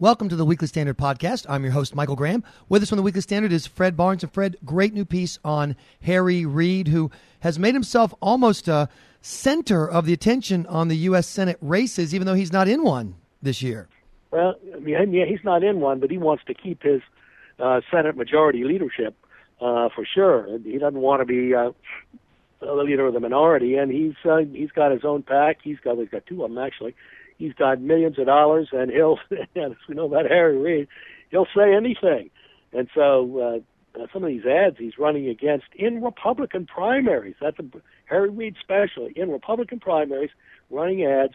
Welcome to the Weekly Standard podcast. I'm your host, Michael Graham. With us from the Weekly Standard is Fred Barnes. And Fred, great new piece on Harry Reid, who has made himself almost a center of the attention on the U.S. Senate races, even though he's not in one this year. Well, yeah, he's not in one, but he wants to keep his uh, Senate majority leadership uh, for sure. He doesn't want to be uh, the leader of the minority, and he's uh, he's got his own PAC. He's got he's got two of them actually he's got millions of dollars, and he'll, as we know about Harry Reid, he'll say anything. And so uh, some of these ads he's running against in Republican primaries, that's a Harry Reid specially, in Republican primaries, running ads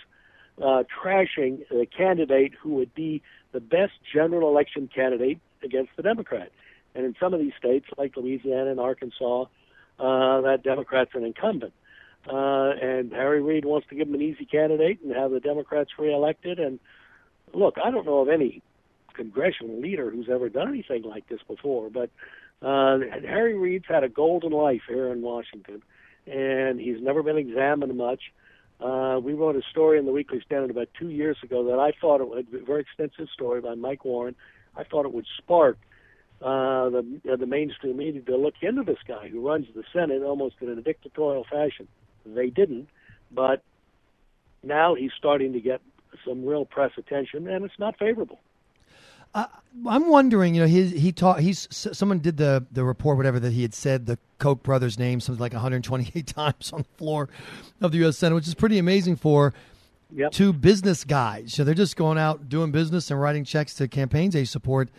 uh, trashing the candidate who would be the best general election candidate against the Democrat. And in some of these states, like Louisiana and Arkansas, uh, that Democrat's an incumbent. Uh, and Harry Reid wants to give him an easy candidate and have the Democrats reelected. And look, I don't know of any congressional leader who's ever done anything like this before, but uh, Harry Reid's had a golden life here in Washington, and he's never been examined much. Uh, we wrote a story in the Weekly Standard about two years ago that I thought it would, a very extensive story by Mike Warren. I thought it would spark uh, the uh, the mainstream media to look into this guy who runs the Senate almost in a dictatorial fashion. They didn't, but now he's starting to get some real press attention, and it's not favorable. Uh, I'm wondering, you know, he he taught he's someone did the the report whatever that he had said the Koch brothers' name something like 128 times on the floor of the U.S. Senate, which is pretty amazing for yep. two business guys. So they're just going out doing business and writing checks to campaigns they support.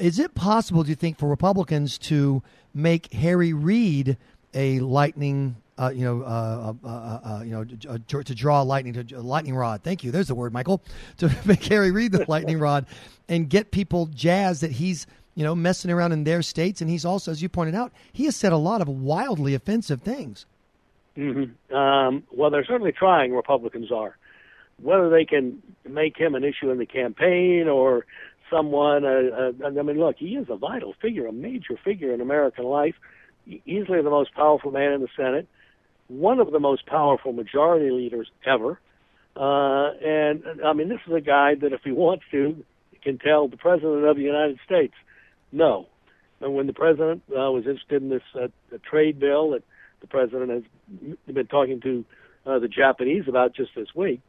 Is it possible, do you think, for Republicans to make Harry Reid a lightning uh, you know, uh, uh, uh, uh you know, to, to, draw lightning to a lightning rod. Thank you. There's the word, Michael. To make Harry Reid the lightning rod and get people jazzed that he's you know messing around in their states, and he's also, as you pointed out, he has said a lot of wildly offensive things. Mm-hmm. Um, well, they're certainly trying. Republicans are. Whether they can make him an issue in the campaign or someone, uh, uh, I mean, look, he is a vital figure, a major figure in American life, easily the most powerful man in the Senate one of the most powerful majority leaders ever. Uh, and I mean, this is a guy that, if he wants to, can tell the president of the United States no. And when the president uh, was interested in this uh, trade bill that the president has been talking to uh, the Japanese about just this week,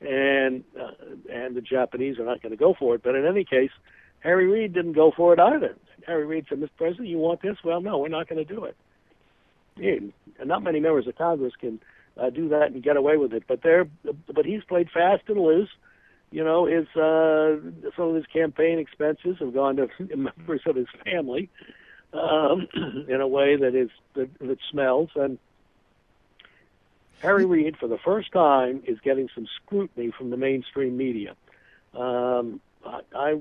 and uh, and the Japanese are not going to go for it. But in any case, Harry Reid didn't go for it either. Harry Reid said, "Mr. President, you want this? Well, no, we're not going to do it." not many members of Congress can uh, do that and get away with it. But they're, but he's played fast and loose. You know, his uh, some of his campaign expenses have gone to members of his family um, in a way that is that, that smells. And Harry Reid, for the first time, is getting some scrutiny from the mainstream media. Um, I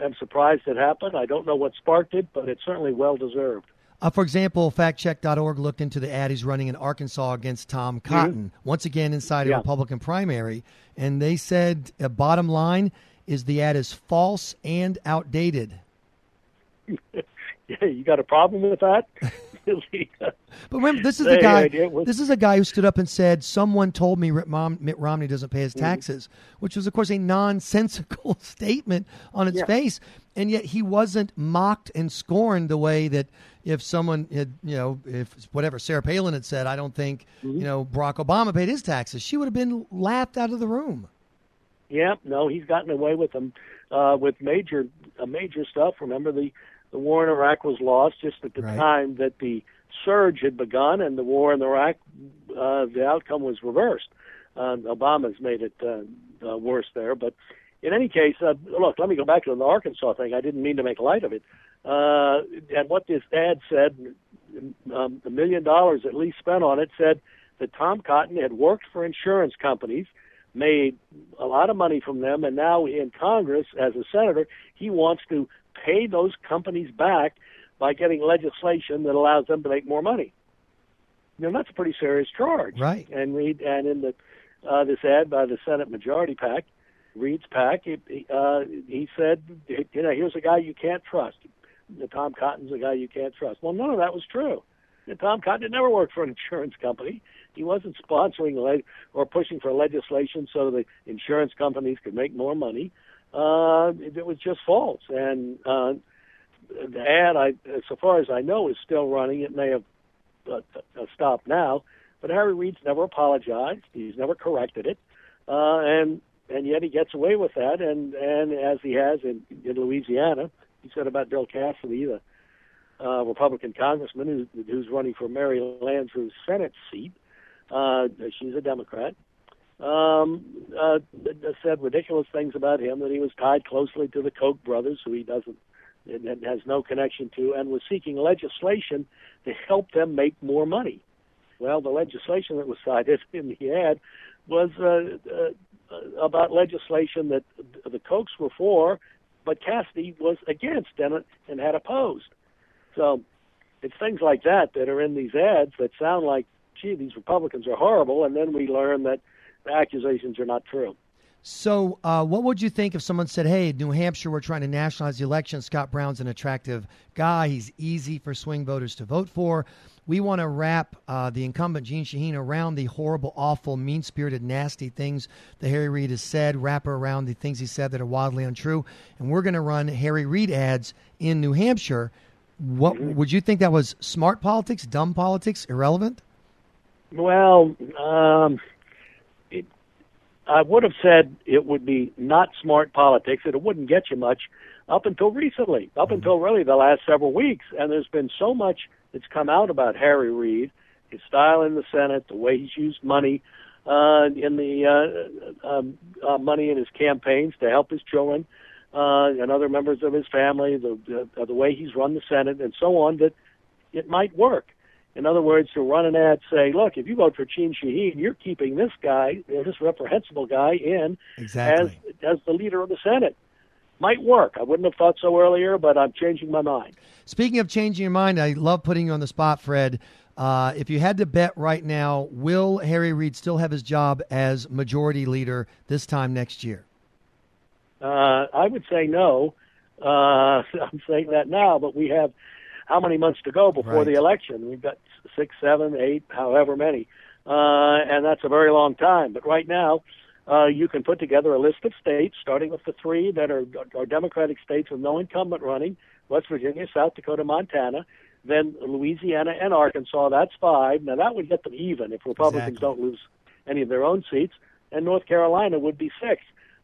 am surprised it happened. I don't know what sparked it, but it's certainly well deserved. Uh, for example, factcheck.org looked into the ad he's running in Arkansas against Tom mm-hmm. Cotton, mm-hmm. once again inside a. Republican primary. And they said, uh, bottom line is the ad is false and outdated. yeah, you got a problem with that? but remember, this is the guy. This is a guy who stood up and said, "Someone told me Mitt Romney doesn't pay his mm-hmm. taxes," which was, of course, a nonsensical statement on its yeah. face, and yet he wasn't mocked and scorned the way that if someone had, you know, if whatever Sarah Palin had said, I don't think, mm-hmm. you know, Barack Obama paid his taxes, she would have been laughed out of the room. Yeah, no, he's gotten away with them uh, with major uh, major stuff. Remember the the war in Iraq was lost just at the right. time that the surge had begun, and the war in Iraq, uh, the outcome was reversed. Uh, Obama's made it uh, uh, worse there, but in any case, uh, look, let me go back to the Arkansas thing. I didn't mean to make light of it. Uh, and what this ad said, um, the million dollars at least spent on it, said that Tom Cotton had worked for insurance companies, made a lot of money from them, and now in Congress as a senator, he wants to pay those companies back by getting legislation that allows them to make more money. You know, that's a pretty serious charge. Right. And Reid and in the uh, this ad by the Senate Majority PAC, Reid's PAC, he, uh, he said, you know, here's a guy you can't trust Tom Cotton's a guy you can't trust. Well, none of that was true. Tom Cotton never worked for an insurance company. He wasn't sponsoring le- or pushing for legislation so the insurance companies could make more money. uh, it was just false. And uh, the ad, I, so far as I know, is still running. It may have uh, stopped now, but Harry Reid's never apologized. He's never corrected it, uh, and and yet he gets away with that. And and as he has in, in Louisiana, he said about Bill Cassidy, the uh, Republican congressman who's, who's running for Mary Landrieu's Senate seat. Uh, she's a Democrat. Um, uh, said ridiculous things about him that he was tied closely to the Koch brothers, who he doesn't and has no connection to, and was seeking legislation to help them make more money. Well, the legislation that was cited in the ad was uh, uh, about legislation that the Kochs were for, but Cassidy was against and, and had opposed. So it's things like that that are in these ads that sound like, gee, these Republicans are horrible, and then we learn that the accusations are not true. So, uh, what would you think if someone said, "Hey, New Hampshire, we're trying to nationalize the election. Scott Brown's an attractive guy. He's easy for swing voters to vote for. We want to wrap uh, the incumbent Jeanne Shaheen around the horrible, awful, mean-spirited, nasty things that Harry Reid has said. Wrap her around the things he said that are wildly untrue, and we're going to run Harry Reid ads in New Hampshire." What mm-hmm. would you think that was smart politics, dumb politics, irrelevant? Well, um, it, I would have said it would be not smart politics. that It wouldn't get you much up until recently, up mm-hmm. until really the last several weeks. And there's been so much that's come out about Harry Reid, his style in the Senate, the way he's used money uh, in the uh, um, uh, money in his campaigns to help his children uh, and other members of his family, the, the the way he's run the Senate, and so on, that it might work. In other words, to run an ad say, "Look, if you vote for Jeanne Shaheen, you're keeping this guy, this reprehensible guy, in exactly. as as the leader of the Senate." Might work. I wouldn't have thought so earlier, but I'm changing my mind. Speaking of changing your mind, I love putting you on the spot, Fred. Uh, if you had to bet right now, will Harry Reid still have his job as majority leader this time next year? Uh, I would say no. Uh, I'm saying that now, but we have how many months to go before right. the election? We've got six, seven, eight, however many, uh, and that's a very long time. But right now, uh, you can put together a list of states, starting with the three that are, are Democratic states with no incumbent running: West Virginia, South Dakota, Montana. Then Louisiana and Arkansas. That's five. Now that would get them even if Republicans exactly. don't lose any of their own seats. And North Carolina would be six.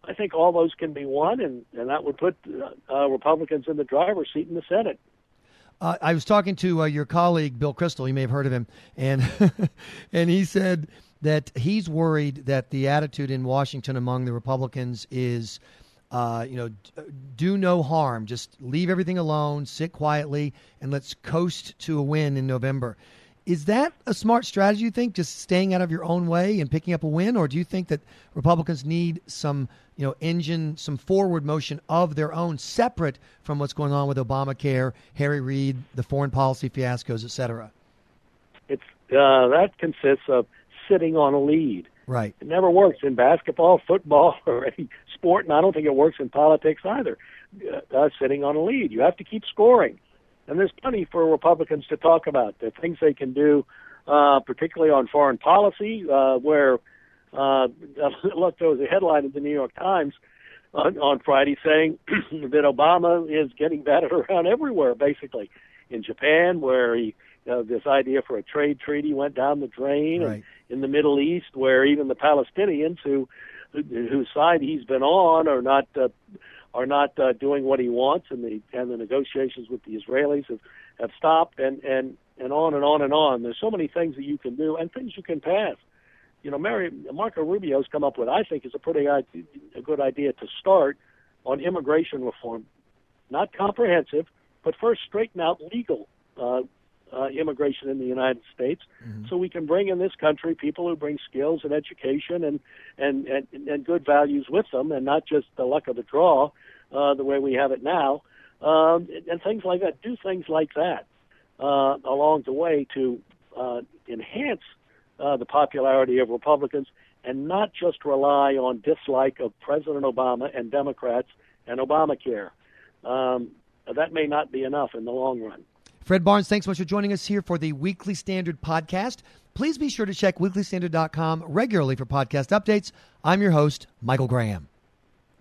I think all those can be won, and, and that would put uh, uh, Republicans in the driver's seat in the Senate. Uh, I was talking to uh, your colleague Bill Kristol. You may have heard of him, and and he said that he's worried that the attitude in Washington among the Republicans is, uh, you know, do no harm, just leave everything alone, sit quietly, and let's coast to a win in November. Is that a smart strategy, you think, just staying out of your own way and picking up a win? Or do you think that Republicans need some, you know, engine, some forward motion of their own, separate from what's going on with Obamacare, Harry Reid, the foreign policy fiascos, et cetera? It's, uh, that consists of sitting on a lead. Right. It never works in basketball, football, or any sport, and I don't think it works in politics either. Uh, sitting on a lead. You have to keep scoring. And there's plenty for Republicans to talk about. The things they can do, uh, particularly on foreign policy, uh, where uh, look, there was a headline in the New York Times on, on Friday saying that Obama is getting batted around everywhere, basically. In Japan, where he uh, this idea for a trade treaty went down the drain, right. and in the Middle East, where even the Palestinians who whose side he's been on are not uh, are not uh, doing what he wants, and the and the negotiations with the Israelis have have stopped, and and and on and on and on. There's so many things that you can do, and things you can pass. You know, Mary Marco Rubio's come up with, I think, is a pretty a good idea to start on immigration reform, not comprehensive, but first straighten out legal uh, uh, immigration in the United States, mm-hmm. so we can bring in this country people who bring skills and education and, and and and good values with them, and not just the luck of the draw, uh, the way we have it now, um, and things like that. Do things like that uh, along the way to uh, enhance uh, the popularity of Republicans, and not just rely on dislike of President Obama and Democrats and Obamacare. Um, that may not be enough in the long run. Fred Barnes, thanks so much for joining us here for the Weekly Standard podcast. Please be sure to check weeklystandard.com regularly for podcast updates. I'm your host, Michael Graham.